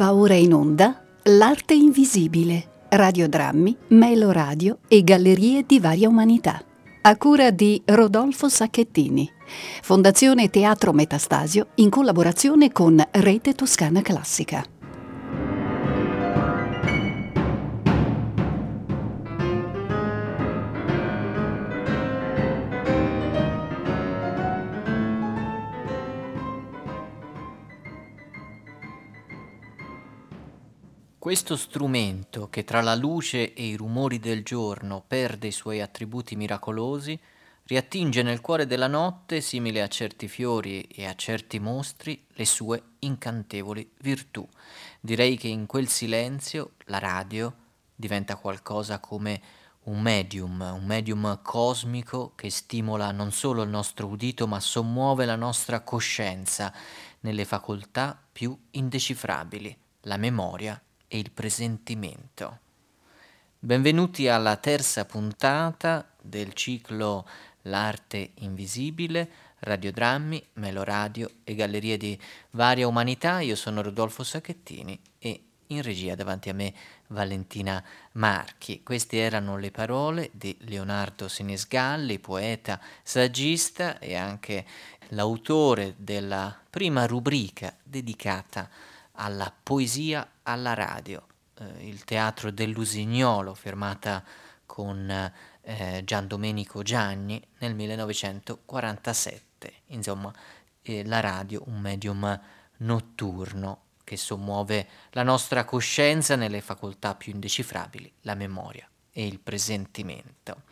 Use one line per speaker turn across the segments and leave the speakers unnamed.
Va ora in onda L'arte invisibile, radiodrammi, meloradio e gallerie di varia umanità. A cura di Rodolfo Sacchettini. Fondazione Teatro Metastasio in collaborazione con Rete Toscana Classica.
Questo strumento, che tra la luce e i rumori del giorno perde i suoi attributi miracolosi, riattinge nel cuore della notte, simile a certi fiori e a certi mostri, le sue incantevoli virtù. Direi che in quel silenzio la radio diventa qualcosa come un medium, un medium cosmico che stimola non solo il nostro udito, ma sommuove la nostra coscienza nelle facoltà più indecifrabili, la memoria e il presentimento. Benvenuti alla terza puntata del ciclo L'arte invisibile, radiodrammi, meloradio e gallerie di varia umanità. Io sono Rodolfo Sacchettini e in regia davanti a me Valentina Marchi. Queste erano le parole di Leonardo Sinisgalli, poeta, saggista e anche l'autore della prima rubrica dedicata alla poesia alla radio, eh, il teatro dell'Usignolo, firmata con eh, Gian Domenico Gianni nel 1947. Insomma, eh, la radio, un medium notturno che sommuove la nostra coscienza nelle facoltà più indecifrabili, la memoria e il presentimento.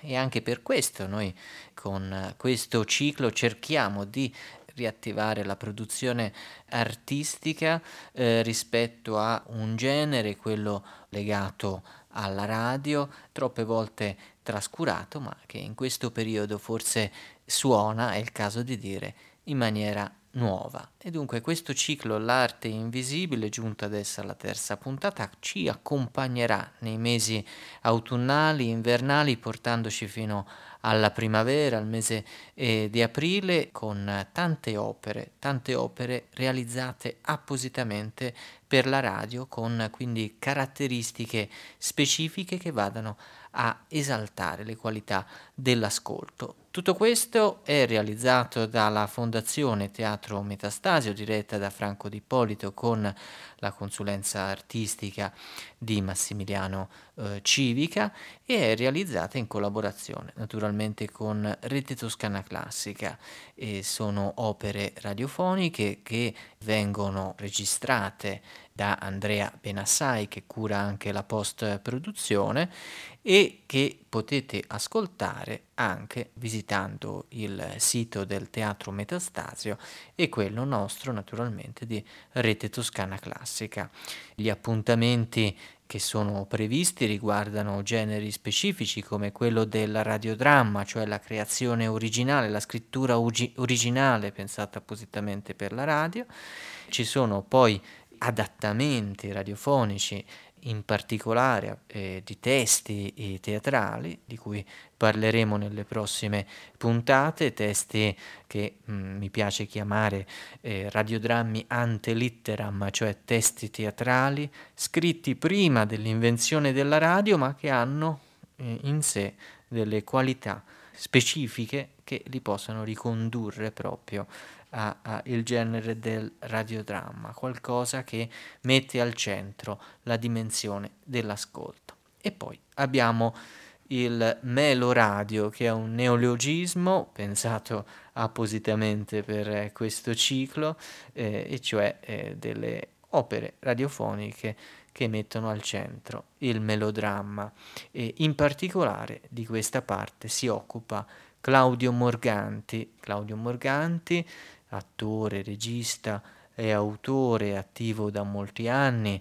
E anche per questo noi con questo ciclo cerchiamo di riattivare la produzione artistica eh, rispetto a un genere, quello legato alla radio, troppe volte trascurato, ma che in questo periodo forse suona, è il caso di dire, in maniera nuova. E dunque questo ciclo L'arte invisibile, giunta adesso alla terza puntata, ci accompagnerà nei mesi autunnali, invernali, portandoci fino alla primavera, al mese eh, di aprile, con tante opere, tante opere realizzate appositamente per la radio, con quindi caratteristiche specifiche che vadano a esaltare le qualità dell'ascolto. Tutto questo è realizzato dalla Fondazione Teatro Metastasio, diretta da Franco Di Ippolito, con la consulenza artistica di Massimiliano eh, Civica e è realizzata in collaborazione naturalmente con Rete Toscana Classica. E sono opere radiofoniche che vengono registrate da Andrea Benassai che cura anche la post produzione e che potete ascoltare anche visitando il sito del Teatro Metastasio e quello nostro naturalmente di Rete Toscana Classica. Gli appuntamenti che sono previsti riguardano generi specifici come quello del radiodramma, cioè la creazione originale, la scrittura ugi- originale pensata appositamente per la radio. Ci sono poi adattamenti radiofonici in particolare eh, di testi eh, teatrali, di cui parleremo nelle prossime puntate, testi che mh, mm, mi piace chiamare eh, radiodrammi ante litteram, cioè testi teatrali scritti prima dell'invenzione della radio, ma che hanno eh, in sé delle qualità specifiche che li possano ricondurre proprio al genere del radiodramma, qualcosa che mette al centro la dimensione dell'ascolto. E poi abbiamo il meloradio, che è un neologismo pensato appositamente per questo ciclo, eh, e cioè eh, delle opere radiofoniche che mettono al centro il melodramma. E in particolare di questa parte si occupa Claudio Morganti. Claudio Morganti attore, regista e autore attivo da molti anni,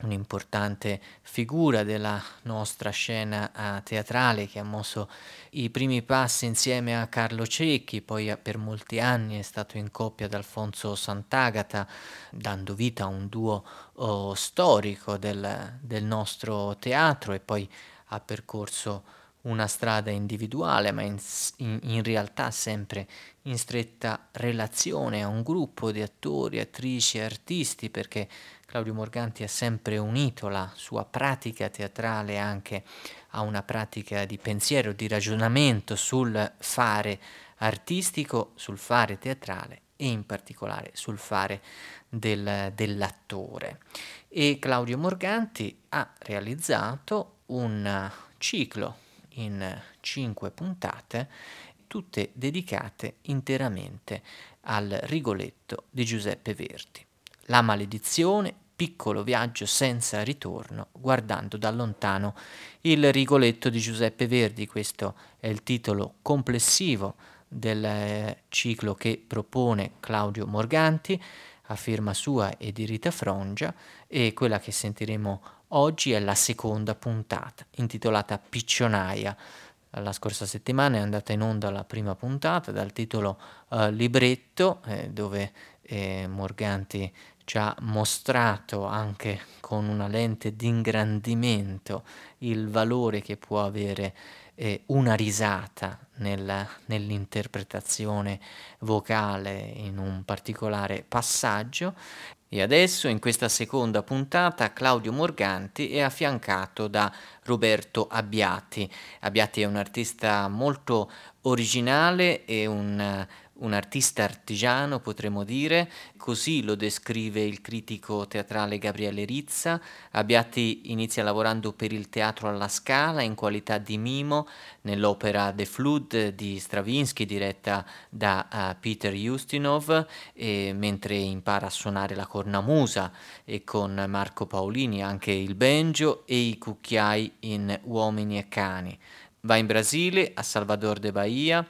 un'importante figura della nostra scena uh, teatrale che ha mosso i primi passi insieme a Carlo Cecchi, poi uh, per molti anni è stato in coppia ad Alfonso Sant'Agata, dando vita a un duo uh, storico del, del nostro teatro e poi ha percorso una strada individuale, ma in, in, in, realtà sempre in stretta relazione a un gruppo di attori, attrici e artisti, perché Claudio Morganti ha sempre unito la sua pratica teatrale anche a una pratica di pensiero, di ragionamento sul fare artistico, sul fare teatrale e in particolare sul fare del, dell'attore. E Claudio Morganti ha realizzato un ciclo in cinque puntate, tutte dedicate interamente al Rigoletto di Giuseppe Verdi. La maledizione, piccolo viaggio senza ritorno, guardando da lontano il Rigoletto di Giuseppe Verdi, questo è il titolo complessivo del ciclo che propone Claudio Morganti, a firma sua e di Rita Frongia, e quella che sentiremo oggi è la seconda puntata, intitolata Piccionaia. La scorsa settimana è andata in onda la prima puntata dal titolo uh, Libretto, eh, dove eh, Morganti ci ha mostrato anche con una lente di ingrandimento il valore che può avere eh, una risata nel, nell'interpretazione vocale in un particolare passaggio. E adesso in questa seconda puntata Claudio Morganti è affiancato da Roberto Abbiati. Abbiati è un artista molto originale e un un artista artigiano, potremmo dire, così lo descrive il critico teatrale Gabriele Rizza. Abbiati inizia lavorando per il teatro alla Scala in qualità di mimo nell'opera The Flood di Stravinsky diretta da uh, Peter Ustinov, e, mentre impara a suonare la cornamusa e con Marco Paolini anche il banjo e i cucchiai in Uomini e Cani. Va in Brasile, a Salvador de Bahia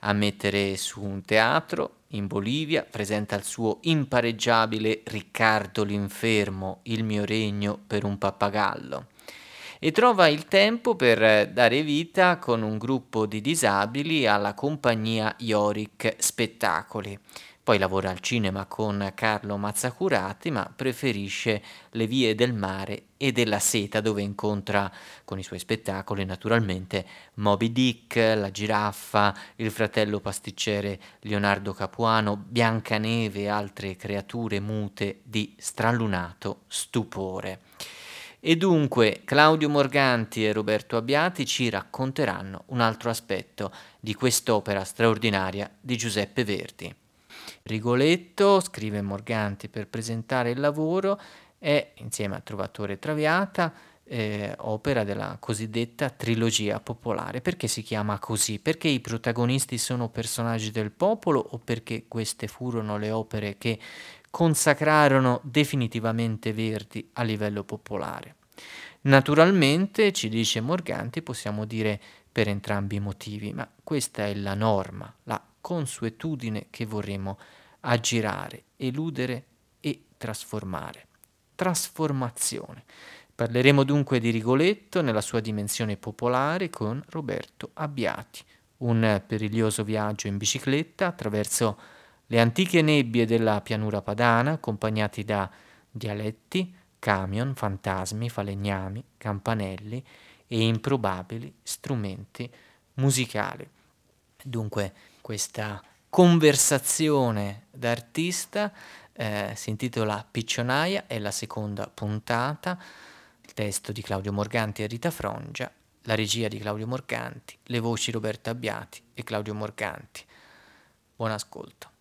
a mettere su un teatro in Bolivia, presenta il suo impareggiabile Riccardo l'infermo, il mio regno per un pappagallo e trova il tempo per dare vita con un gruppo di disabili alla compagnia Yorick Spettacoli. Poi lavora al cinema con Carlo Mazzacurati, ma preferisce le vie del mare e della seta dove incontra con i suoi spettacoli naturalmente Moby Dick, la giraffa, il fratello pasticcere Leonardo Capuano, Biancaneve e altre creature mute di stralunato stupore. E dunque Claudio Morganti e Roberto Abbiati ci racconteranno un altro aspetto di quest'opera straordinaria di Giuseppe Verdi. Rigoletto, scrive Morganti per presentare il lavoro, è, insieme a Trovatore Traviata, eh, opera della cosiddetta trilogia popolare. Perché si chiama così? Perché i protagonisti sono personaggi del popolo o perché queste furono le opere che consacrarono definitivamente Verdi a livello popolare? Naturalmente, ci dice Morganti, possiamo dire per entrambi i motivi, ma questa è la norma, la consuetudine che vorremmo aggirare, eludere e trasformare. Trasformazione. Parleremo dunque di Rigoletto nella sua dimensione popolare con Roberto Abbiati, un periglioso viaggio in bicicletta attraverso le antiche nebbie della pianura padana, accompagnati da dialetti, camion, fantasmi, falegnami, campanelli e improbabili strumenti musicali. Dunque questa conversazione d'artista eh, si intitola Piccionaia, è la seconda puntata, il testo di Claudio Morganti e Rita Frongia, la regia di Claudio Morganti, le voci Roberto Abbiati e Claudio Morganti. Buon ascolto.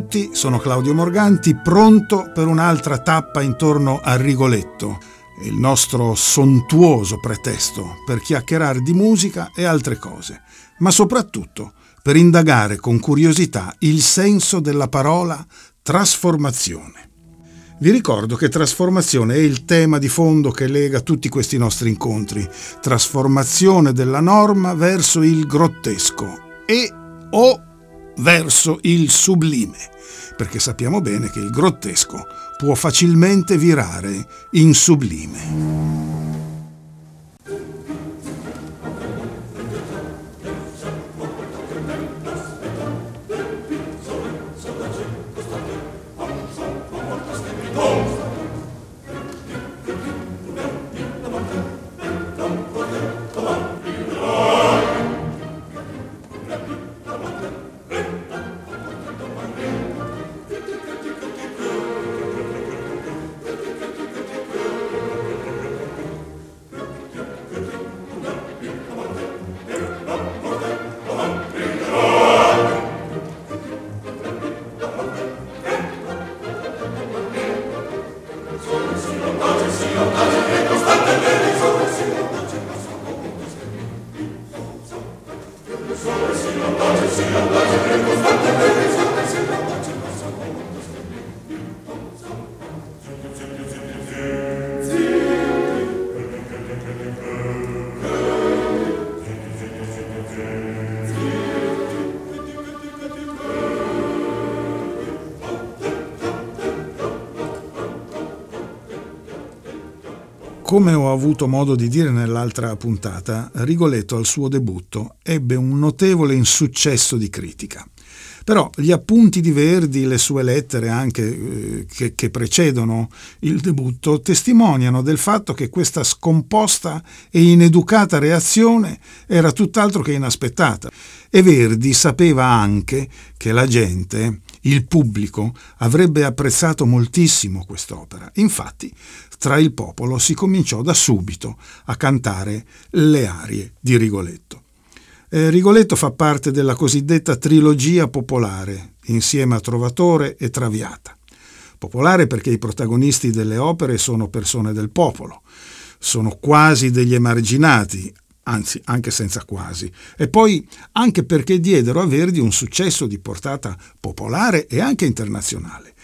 Tutti, sono Claudio Morganti, pronto per un'altra tappa intorno a Rigoletto, il nostro sontuoso pretesto per chiacchierare di musica e altre cose, ma soprattutto per indagare con curiosità il senso della parola trasformazione. Vi ricordo che trasformazione è il tema di fondo che lega tutti questi nostri incontri, trasformazione della norma verso il grottesco e o verso il sublime, perché sappiamo bene che il grottesco può facilmente virare in sublime. Señor, Come ho avuto modo di dire nell'altra puntata, Rigoletto al suo debutto ebbe un notevole insuccesso di critica. Però gli appunti di Verdi, le sue lettere anche eh, che, che, precedono il debutto, testimoniano del fatto che questa scomposta e ineducata reazione era tutt'altro che inaspettata. E Verdi sapeva anche che la gente, il pubblico, avrebbe apprezzato moltissimo quest'opera. Infatti, tra il popolo si cominciò da subito a cantare le arie di Rigoletto. Eh, Rigoletto fa parte della cosiddetta trilogia popolare, insieme a Trovatore e Traviata. Popolare perché i protagonisti delle opere sono persone del popolo, sono quasi degli emarginati, anzi anche senza quasi, e poi anche perché diedero a Verdi un successo di portata popolare e anche internazionale.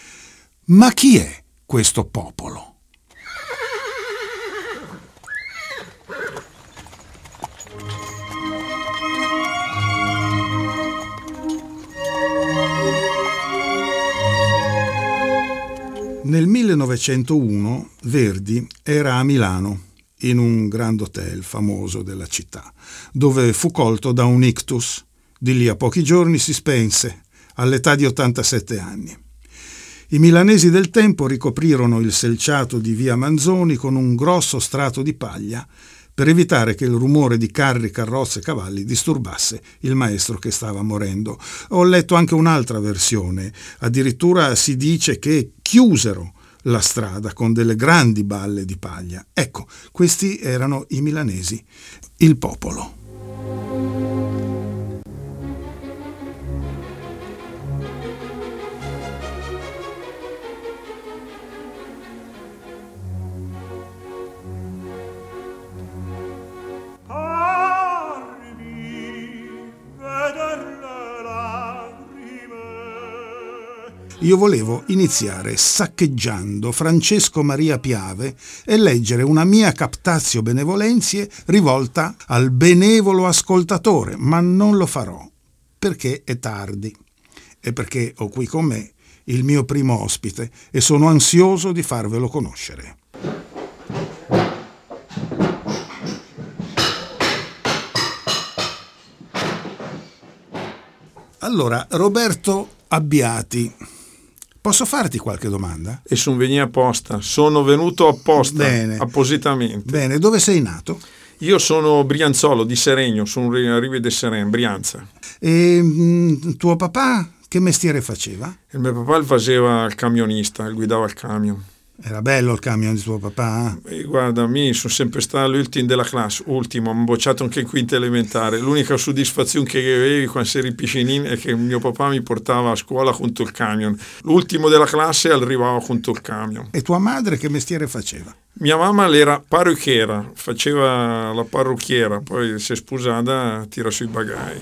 Ma chi è questo popolo? Nel 1901 Verdi era a Milano, in un grand hotel famoso della città, dove fu colto da un ictus. Di lì a pochi giorni si spense, all'età di 87 anni. I milanesi del tempo ricoprirono il selciato di via Manzoni con un grosso strato di paglia per evitare che il rumore di carri, carrozze e cavalli disturbasse il maestro che stava morendo. Ho letto anche un'altra versione, addirittura si dice che chiusero la strada con delle grandi balle di paglia. Ecco, questi erano i milanesi, il popolo. Io volevo iniziare saccheggiando Francesco Maria Piave e leggere una mia captazio benevolenzie rivolta al benevolo ascoltatore, ma non lo farò, perché è tardi e perché ho qui con me il mio primo ospite e sono ansioso di farvelo conoscere. Allora, Roberto Abbiati. Posso farti qualche domanda?
E sono venuto apposta. Sono venuto apposta,
Bene.
appositamente.
Bene, dove sei nato?
Io sono Brianzolo di Seregno, sono a Rive de Seren, Brianza.
E mm, tuo papà che mestiere faceva?
Il mio papà faceva il camionista, guidava il camion.
Era bello il camion di tuo papà?
E guarda, mi sono sempre stato l'ultimo della classe, ultimo, ho bocciato anche in quinta elementare. L'unica soddisfazione che avevi quando eri piccinino è che mio papà mi portava a scuola junto il camion. L'ultimo della classe arrivava junto il camion.
E tua madre che mestiere faceva?
Mia mamma era parrucchiera, faceva la parrucchiera, poi si è sposata, tira sui bagai.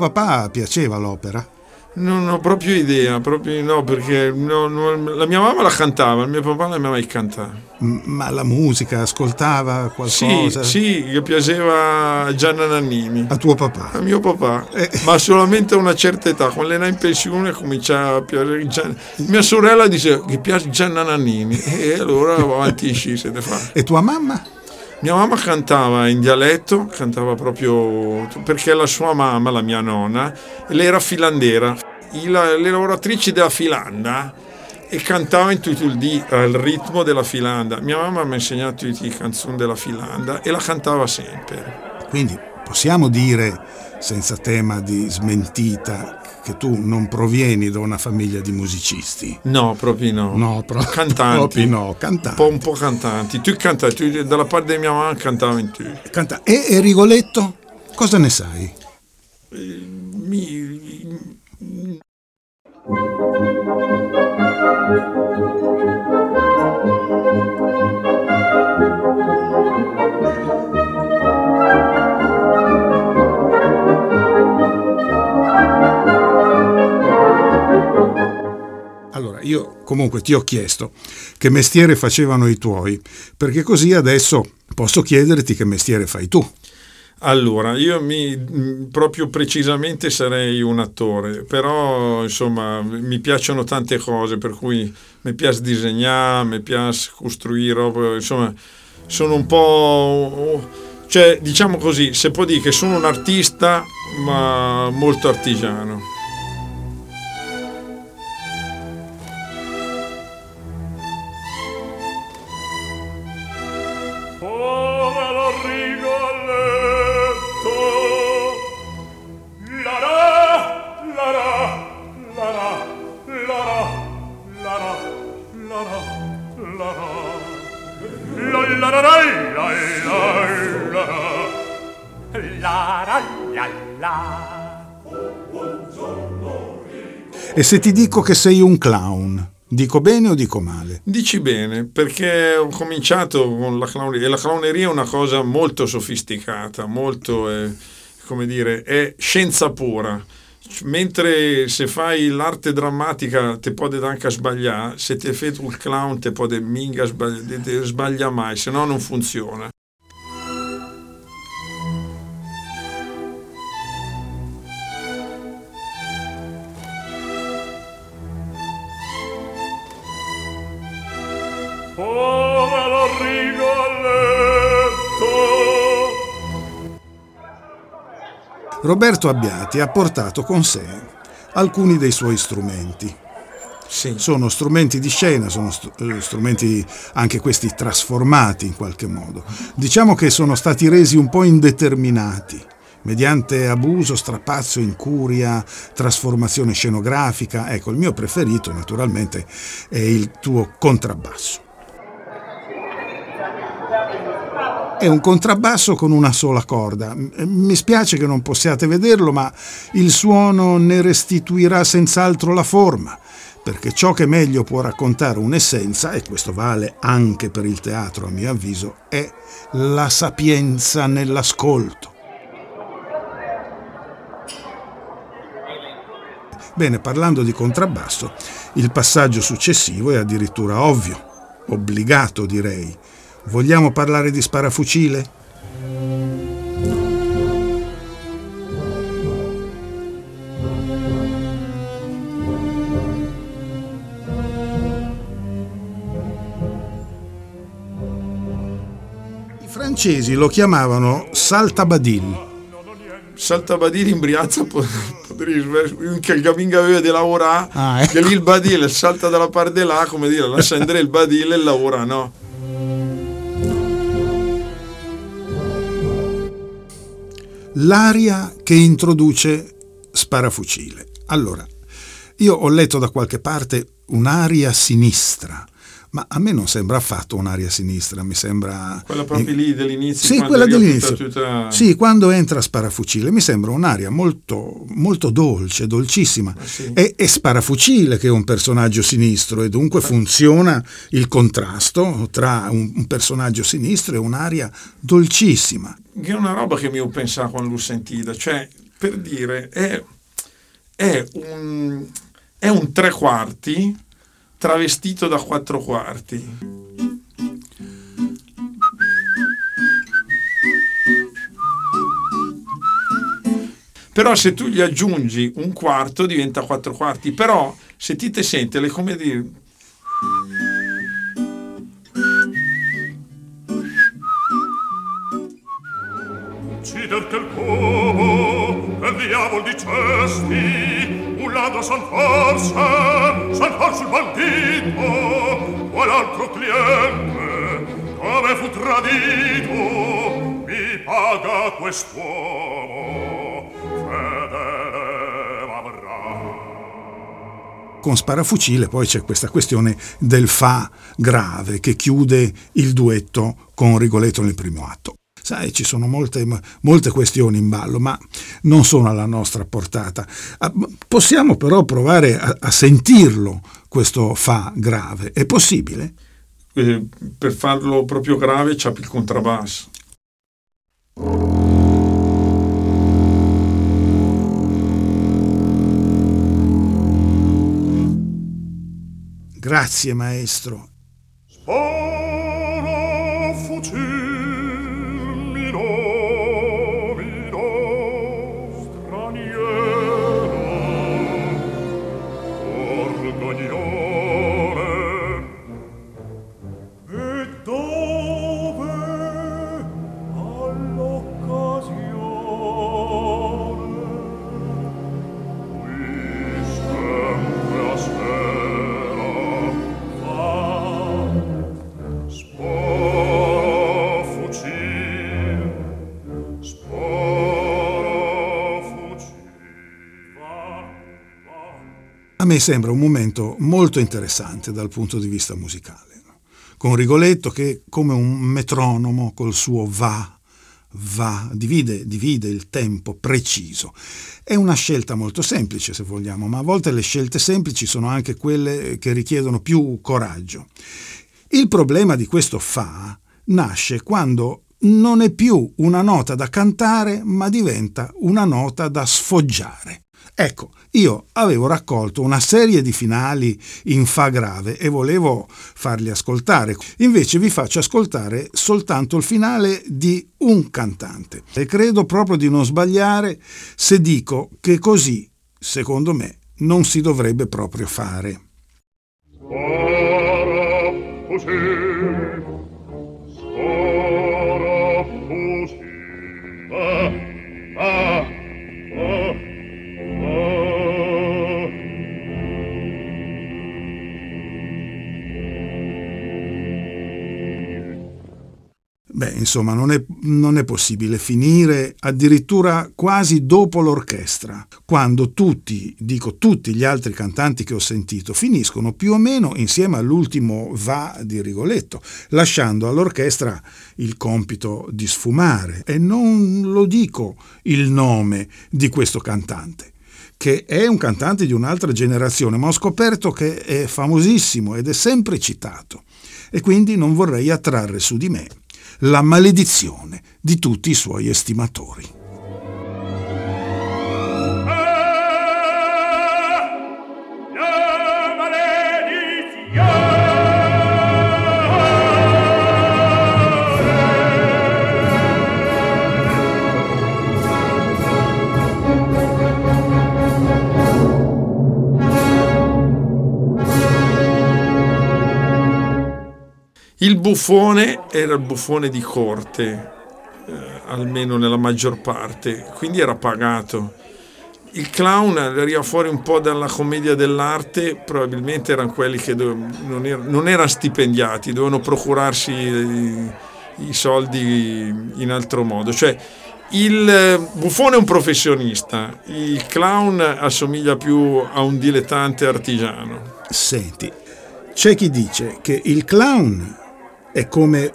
Papà piaceva l'opera?
Non ho proprio idea, proprio no, perché no, no, la mia mamma la cantava, il mio papà non mi ha mai cantato.
M- ma la musica, ascoltava
Sì,
qualcosa?
sì, gli piaceva Gianna Nannini.
A tuo papà?
A mio papà,
Eh.
ma solamente a una certa età, quando era in pensione cominciava a piacere Gian- Mia sorella dice che piace Gianna Nannini e allora va avanti sci se ne fa.
E tua mamma?
Mia mamma cantava in dialetto, cantava proprio perché la sua mamma, la mia nonna, lei era filandera. I- la- le lavoratrici della filanda e cantava in tutto il dì al ritmo della filanda. Mia mamma mi ha insegnato tutte le canzoni della filanda e la cantava sempre.
Quindi possiamo dire, senza tema di smentita, che tu non provieni da una famiglia di musicisti?
No, proprio no.
No, pro-
Cantanti.
proprio no,
Un
cantanti.
po', un po' cantanti. Tu cantavi, tu, dalla parte di mia mamma cantava in tu.
Canta- E, e Rigoletto? Cosa ne sai?
Mi,
Allora, io comunque ti ho chiesto che mestiere facevano i tuoi, perché così adesso posso chiederti che mestiere fai tu.
Allora, io mi, proprio precisamente sarei un attore, però insomma mi piacciono tante cose, per cui mi piace disegnare, mi piace costruire insomma sono un po'... cioè diciamo così, se può dire che sono un artista ma molto artigiano.
E se ti dico che sei un clown, dico bene o dico male?
Dici bene, perché ho cominciato con la clowneria e la clowneria è una cosa molto sofisticata, molto, eh, come dire, è scienza pura. Mentre se fai l'arte drammatica ti può anche sbagliare, se ti fai il clown ti può minga sbagliare, sbaglia mai, se no non funziona.
Povero Rigoletto.
Roberto Abbiati ha portato con sé alcuni dei suoi strumenti.
Sì.
Sono strumenti di scena, sono eh, strumenti anche questi trasformati in qualche modo. Diciamo che sono stati resi un po' indeterminati, mediante abuso, strapazzo, incuria, trasformazione scenografica. Ecco, il mio preferito naturalmente è il tuo contrabbasso. È un contrabbasso con una sola corda. Mi spiace che non possiate vederlo, ma il suono ne restituirà senz'altro la forma, perché ciò che meglio può raccontare un'essenza, e questo vale anche per il teatro a mio avviso, è la sapienza nell'ascolto. Bene, parlando di contrabbasso, il passaggio successivo è addirittura ovvio, obbligato direi. Vogliamo parlare di sparafucile? I francesi lo chiamavano Saltabadil.
Saltabadil in Brianza che il Gaminga aveva di lavorare,
ah, ecco.
che lì il ecco. Badil salta dalla parte là, come dire, lascia andare il Badil e lavora, no?
L'aria che introduce sparafucile. Allora, io ho letto da qualche parte un'aria sinistra, ma a me non sembra affatto un'aria sinistra, mi sembra...
quella proprio lì dell'inizio
Sì, quella dell'inizio.
tutta- tutta-
Sì, quando entra Sparafucile mi sembra un'aria molto, molto dolce, dolcissima.
sì.
È, è Sparafucile che è un personaggio sinistro e dunque funziona il contrasto tra un, un personaggio sinistro e un'aria dolcissima.
che è una roba che mi ho pensato quando l'ho sentita, cioè per dire è, è un, è un tre quarti travestito da quattro quarti. Però se tu gli aggiungi un quarto diventa quattro quarti, però se ti te senti le come dire
ucciderti il covo per diavol di ladro san forse san forse il bandito qual altro cliente come fu tradito mi paga quest'uomo
Con Sparafucile poi c'è questa questione del fa grave che chiude il duetto con Rigoletto nel primo atto. Sai, ci sono molte, molte questioni in ballo, ma non sono alla nostra portata. Ah, Possiamo però provare a, a sentirlo, questo fa grave. È possibile?
eh, per farlo proprio grave c'ha il contrabbasso.
Grazie maestro.
Spara
A me sembra un momento molto interessante dal punto di vista musicale, no? con Rigoletto che come un metronomo col suo va, va, divide, divide il tempo preciso. È una scelta molto semplice se vogliamo, ma a volte le scelte semplici sono anche quelle che richiedono più coraggio. Il problema di questo fa nasce quando non è più una nota da cantare, ma diventa una nota da sfoggiare. Ecco, io avevo raccolto una serie di finali in Fa grave e volevo farli ascoltare. Invece vi faccio ascoltare soltanto il finale di un cantante. E credo proprio di non sbagliare se dico che così, secondo me, non si dovrebbe proprio fare.
Spara
Beh, insomma, non è, non è possibile finire addirittura quasi dopo l'orchestra, quando tutti, dico tutti gli altri cantanti che ho sentito, finiscono più o meno insieme all'ultimo va di Rigoletto, lasciando all'orchestra il compito di sfumare. E non lo dico il nome di questo cantante che è un cantante di un'altra generazione, ma ho scoperto che è famosissimo ed è sempre citato. E quindi non vorrei attrarre su di me la maledizione di tutti i suoi estimatori.
Il buffone era il buffone di corte, eh, almeno nella maggior parte, quindi era pagato. Il clown arriva fuori un po' dalla commedia dell'arte, probabilmente erano quelli che non, erano, non erano stipendiati, dovevano procurarsi i, i soldi in altro modo. Cioè, il buffone è un professionista, il clown assomiglia più a un dilettante artigiano.
Senti, c'è chi dice che il clown è come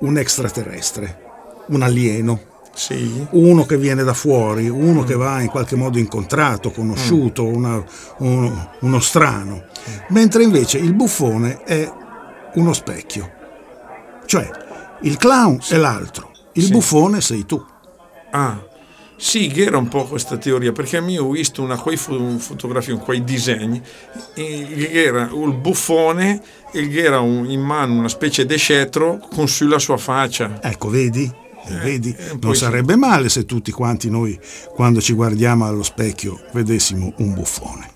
un extraterrestre, un alieno.
Sì.
Uno che viene da fuori, uno mm. che va in qualche modo incontrato, conosciuto, mm. una, uno, uno strano. Mentre invece il buffone è uno specchio. Cioè, il clown sì. è l'altro, il sì. buffone sei tu.
Ah, sì, era un po' questa teoria, perché a me ho visto una quei fotografie, quei disegni, e era il buffone e era un, in mano una specie di scettro con sulla sua faccia.
Ecco, vedi? Eh, vedi? Non sarebbe male se tutti quanti noi, quando ci guardiamo allo specchio, vedessimo un buffone.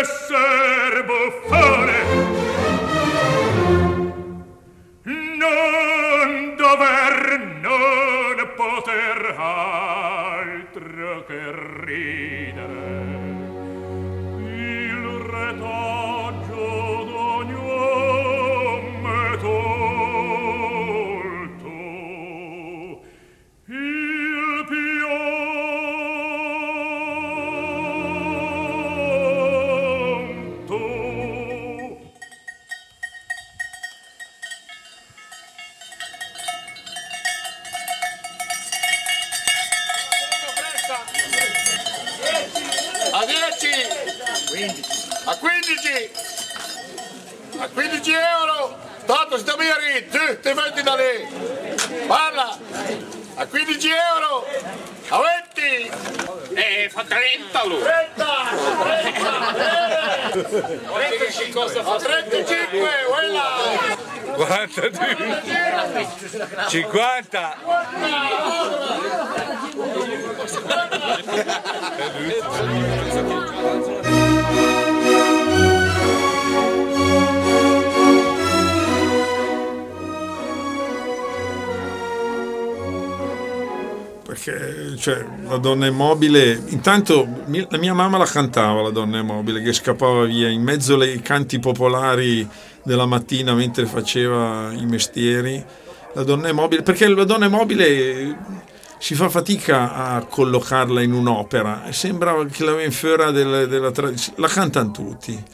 esser buffone. Non dover non poter altro che ridere.
lì, tu ti metti da lì, parla, a 15 euro, a 20! Eh, fa 30 lui! 30! 30! 35! A 35, quella! 42!
50!
50!
Perché cioè, la donna immobile, intanto la mia mamma la cantava la donna immobile che scappava via in mezzo ai canti popolari della mattina mentre faceva i mestieri, la donna immobile, perché la donna immobile si fa fatica a collocarla in un'opera, sembra che la venfera della, della tradizione, la cantano tutti.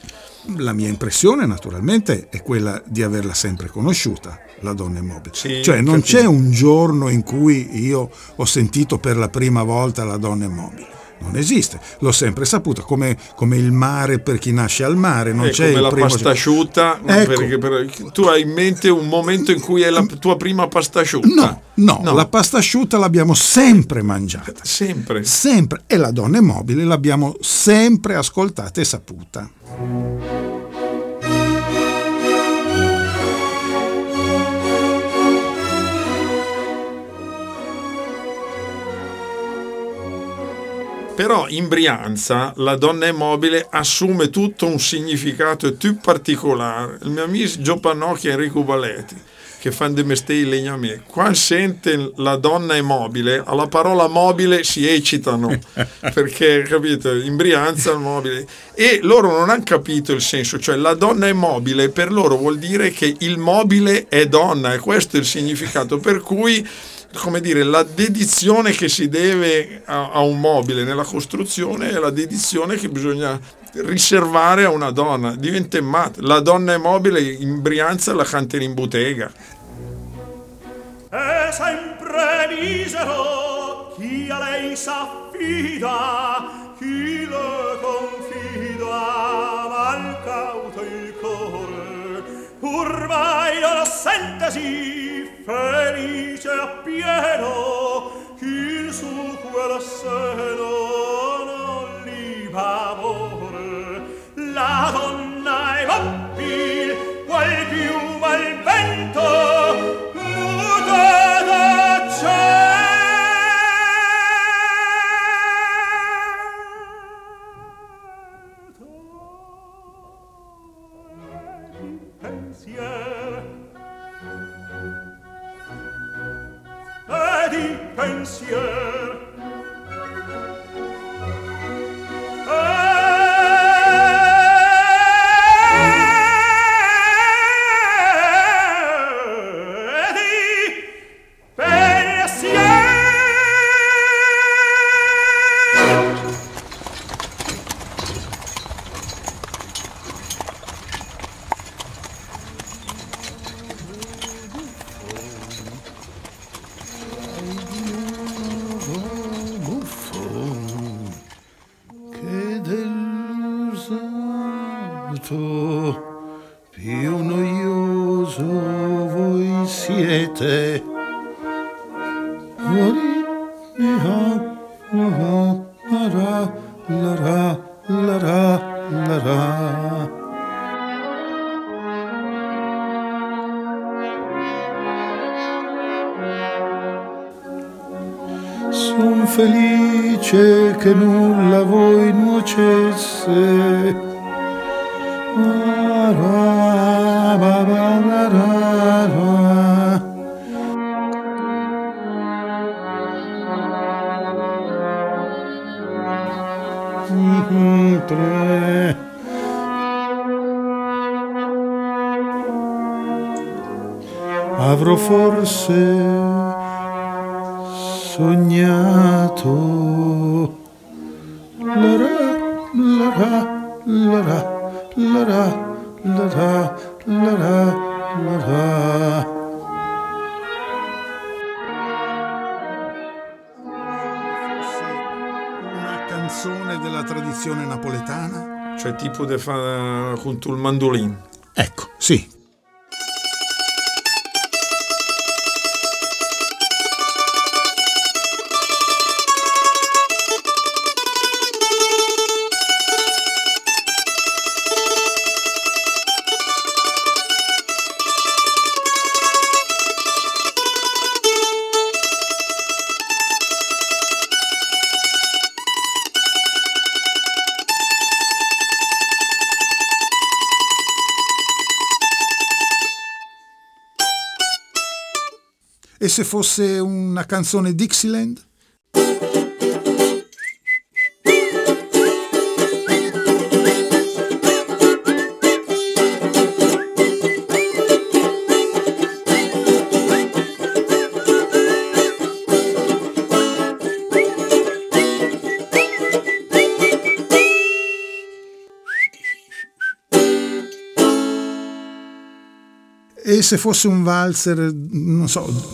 La mia impressione naturalmente è quella di averla sempre conosciuta, la donna immobile. Sì, cioè non capito. c'è un giorno in cui io ho sentito per la prima volta la donna immobile. Non esiste, l'ho sempre saputo, come, come il mare per chi nasce al mare. Non
è
c'è
come
la
primo... pasta asciutta, ecco. perché per... tu hai in mente un momento in cui è la tua prima pasta asciutta.
No, no, no. la pasta asciutta l'abbiamo sempre mangiata.
Sempre.
Sempre. E la donna immobile l'abbiamo sempre ascoltata e saputa.
Però in Brianza la donna immobile assume tutto un significato più particolare. Il mio amico Gio Pannocchi e Enrico Baletti, che fanno di mestiere legname, quando sente la donna immobile, alla parola mobile si eccitano, perché, capito, in Brianza il mobile. E loro non hanno capito il senso, cioè la donna immobile per loro vuol dire che il mobile è donna, e questo è il significato, per cui come dire, la dedizione che si deve a, a, un mobile nella costruzione è la dedizione che bisogna riservare a una donna. Diventa matta. La donna è mobile in Brianza la cantano in bottega.
è sempre misero chi a lei s'affida chi le confida mal cauto il urmai non sentesi felice appieno il su quel seno non li amore. La donna è mobile qual piuma il vento
che forse sognato
una canzone della tradizione napoletana?
Cioè tipo de fa con il mandolin.
Ecco, sì, E se fosse una canzone Dixieland? E se fosse un valzer, non so,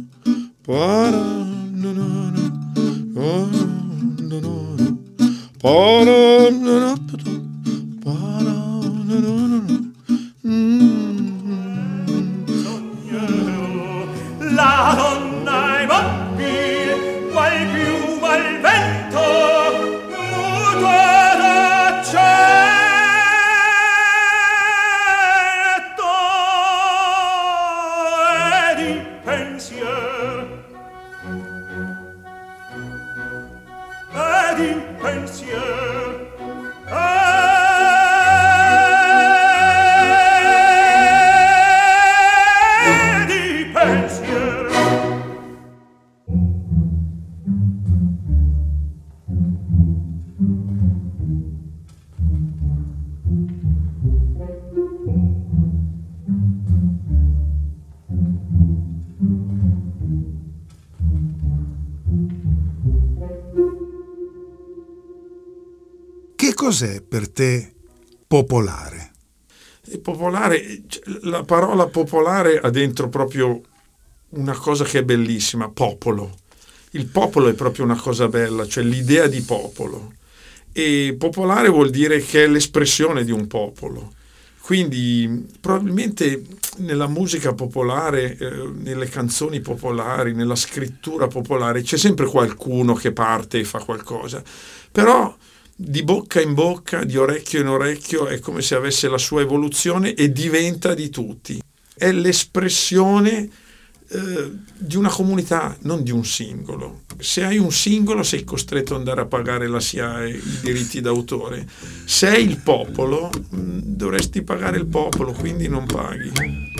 cos'è per te popolare? Popolare, la parola popolare ha dentro proprio una cosa che è bellissima, popolo. Il popolo è proprio una cosa bella, cioè l'idea di popolo. E popolare vuol dire che è l'espressione di un popolo. Quindi probabilmente nella musica popolare, eh, nelle canzoni popolari, nella scrittura popolare c'è sempre qualcuno che parte e fa qualcosa. Però di bocca in bocca, di orecchio in orecchio, è come se avesse la sua evoluzione e diventa di tutti. È l'espressione eh, di una comunità, non di un singolo. Se hai un singolo sei costretto ad andare a pagare la SIAE, i diritti d'autore. Se hai il popolo, mm, dovresti pagare il popolo, quindi non paghi.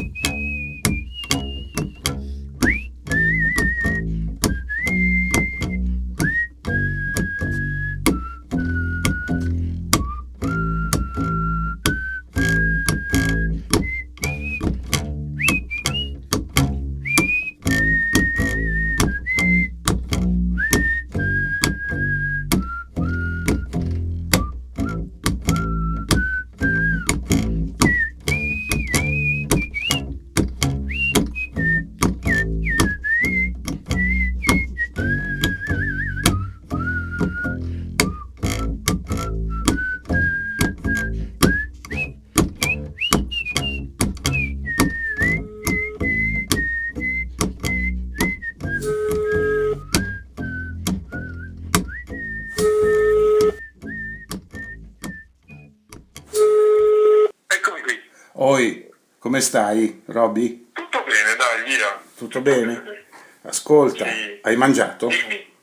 Come stai, Robby?
Tutto bene, dai, via.
Tutto bene? Ascolta,
Sì.
hai mangiato?
Dimmi.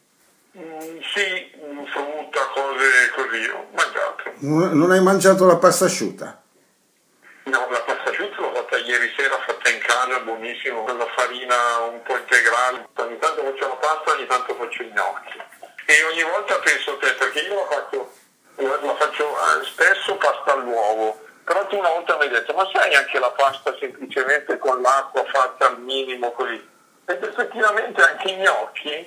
Mm, sì, mm, frutta, cose così. Ho mangiato.
Non non hai mangiato la pasta asciutta?
No, la pasta asciutta l'ho fatta ieri sera, fatta in casa, buonissimo, con la farina un po' integrale. Ogni tanto faccio la pasta, ogni tanto faccio i gnocchi. E ogni volta penso a te, perché io la faccio, la faccio eh, spesso pasta all'uovo. Però tu una volta mi hai detto, ma sai anche la pasta semplicemente con l'acqua fatta al minimo così? Ed effettivamente anche i gnocchi,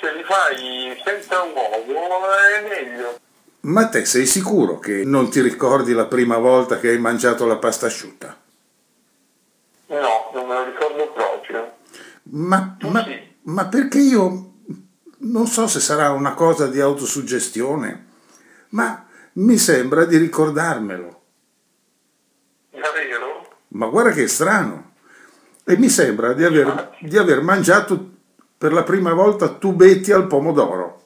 se li fai senza uovo, è meglio.
Ma te sei sicuro che non ti ricordi la prima volta che hai mangiato la pasta asciutta?
No, non me lo ricordo proprio.
Ma, ma-
sì.
ma perché io non so se sarà una cosa di autosuggestione, ma mi sembra di ricordarmelo.
Davvero?
Ma guarda che strano. E mi sembra di aver, di aver mangiato per la prima volta tubetti al pomodoro.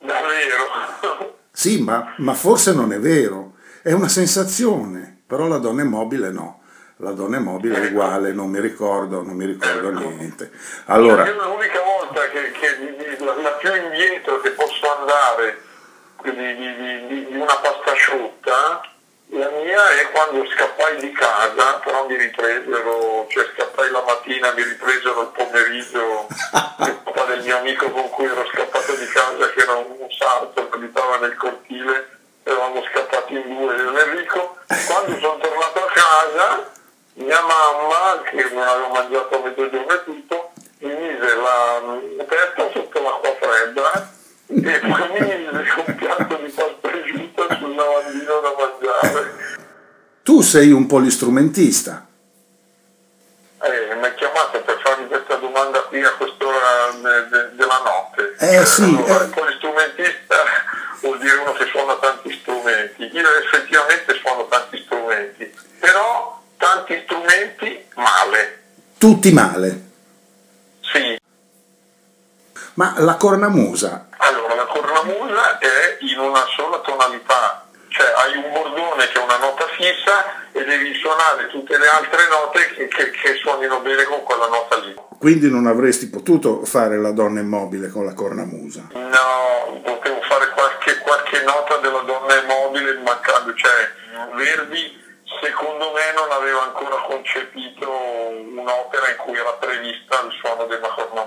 Davvero?
Sì, ma, ma forse non è vero. È una sensazione. Però la donna è mobile no. La donna è mobile è uguale, non mi ricordo, non mi ricordo niente. Allora,
Io l'unica volta che, che la, la più indietro che posso andare di- di- di- di una pasta asciutta, la mia è quando scappai di casa, però mi ripresero, cioè scappai la mattina, mi ripresero il pomeriggio, il papà del mio amico con cui ero scappato di casa, che era un sarto che abitava nel cortile, eravamo scappati in due, io e Enrico. Quando sono tornato a casa, mia mamma, che non avevo mangiato a mezzogiorno e tutto, mi mise la, la testa sotto l'acqua fredda e poi mi mise un piatto di pasta asciutta sul lavandino da mangiare.
Tu sei un polistrumentista.
Eh, mi ha chiamato per farmi questa domanda qui a quest'ora de- de- della notte.
Eh, sì,
allora,
eh.
polistrumentista vuol dire uno che suona tanti strumenti. Io effettivamente suono tanti strumenti, però tanti strumenti male.
Tutti male.
Sì,
Ma la cornamusa,
allora la cornamusa è in una sola tonalità, cioè hai un bordone che è una nota fissa e devi suonare tutte le altre note che, che- che suonino bene con quella nota lì.
quindi non avresti potuto fare la donna immobile con la cornamusa.
No, potevo fare qualche, qualche nota della donna immobile mancando, cioè Verdi secondo me non aveva ancora concepito un'opera in cui era prevista il suono della cornamusa.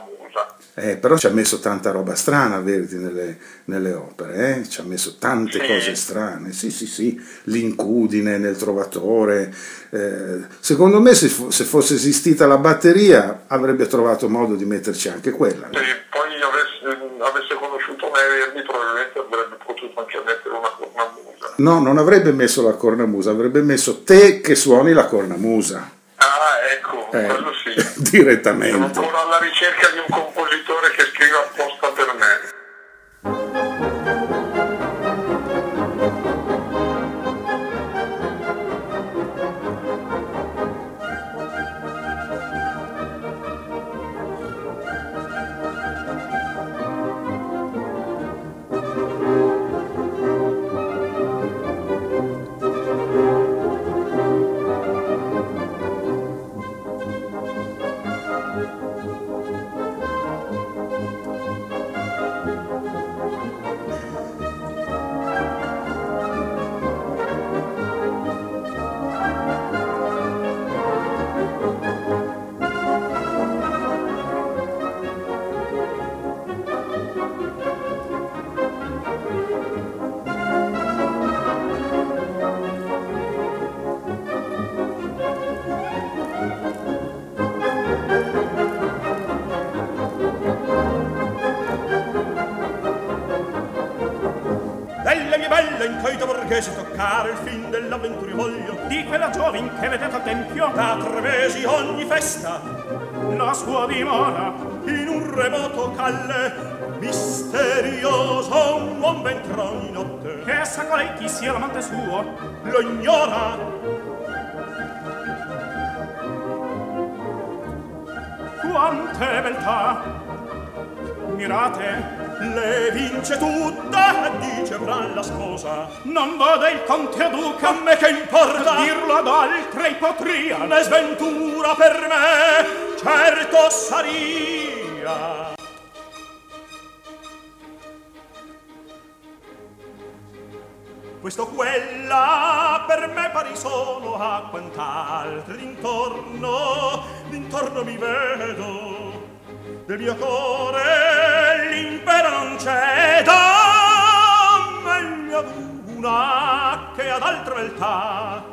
Eh, però ci ha messo tanta roba strana Verdi nelle, nelle opere, eh? ci ha messo tante cose strane, sì sì sì, l'incudine nel trovatore. eh, secondo me se, se fosse esistita la batteria avrebbe trovato modo di metterci anche quella.
Se poi avesse, avesse conosciuto me Verdi probabilmente avrebbe potuto anche mettere una cornamusa.
No, non avrebbe messo la cornamusa, avrebbe messo te che suoni la cornamusa.
Ah, ecco,
Eh,
quello sì. Sono
direttamente.
ancora alla ricerca di un compositore
cercare il fin dell'avventurivoglio
di quella giovin che vedete al tempio
da tre mesi ogni festa
la sua dimora
in un remoto calle misterioso un buon ventro di notte.
Che sa colei chi sia l'amante suo?
Lo ignora.
Quante beltà mirate
le vince tutta e dice fra la sposa.
Non vada il conte a duca
a me che importa?
Dirlo ad altri potria
ne sventura per me certo saria. Questo quella per me pari sono a quant'altri d'intorno d'intorno mi vedo del mio cuore l'impero non c'è da meglio una che ad altra beltà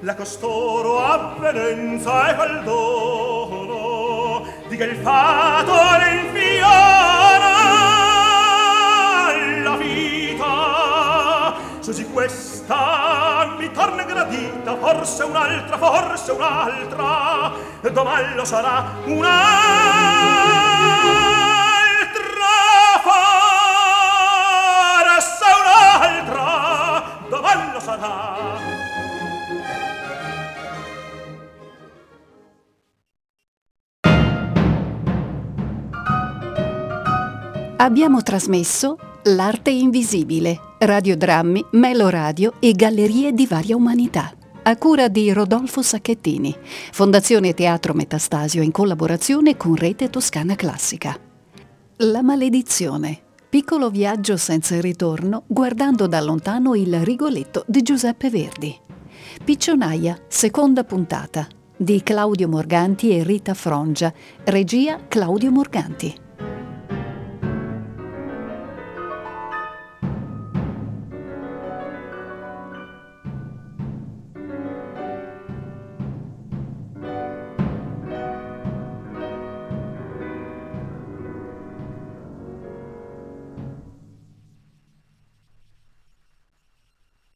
la costoro avvenenza e quel dono di che il fato le infiora la vita su di questa gradita forse un'altra forse un'altra. Domani lo sarà un'altra forse un'altra. Domani lo sarà.
Abbiamo trasmesso L'arte invisibile, radiodrammi, meloradio e gallerie di varia umanità. A cura di Rodolfo Sacchettini, Fondazione Teatro Metastasio in collaborazione con Rete Toscana Classica. La maledizione. Piccolo viaggio senza ritorno guardando da lontano il Rigoletto di Giuseppe Verdi. Piccionaia, seconda puntata, di Claudio Morganti e Rita Frongia, regia Claudio Morganti.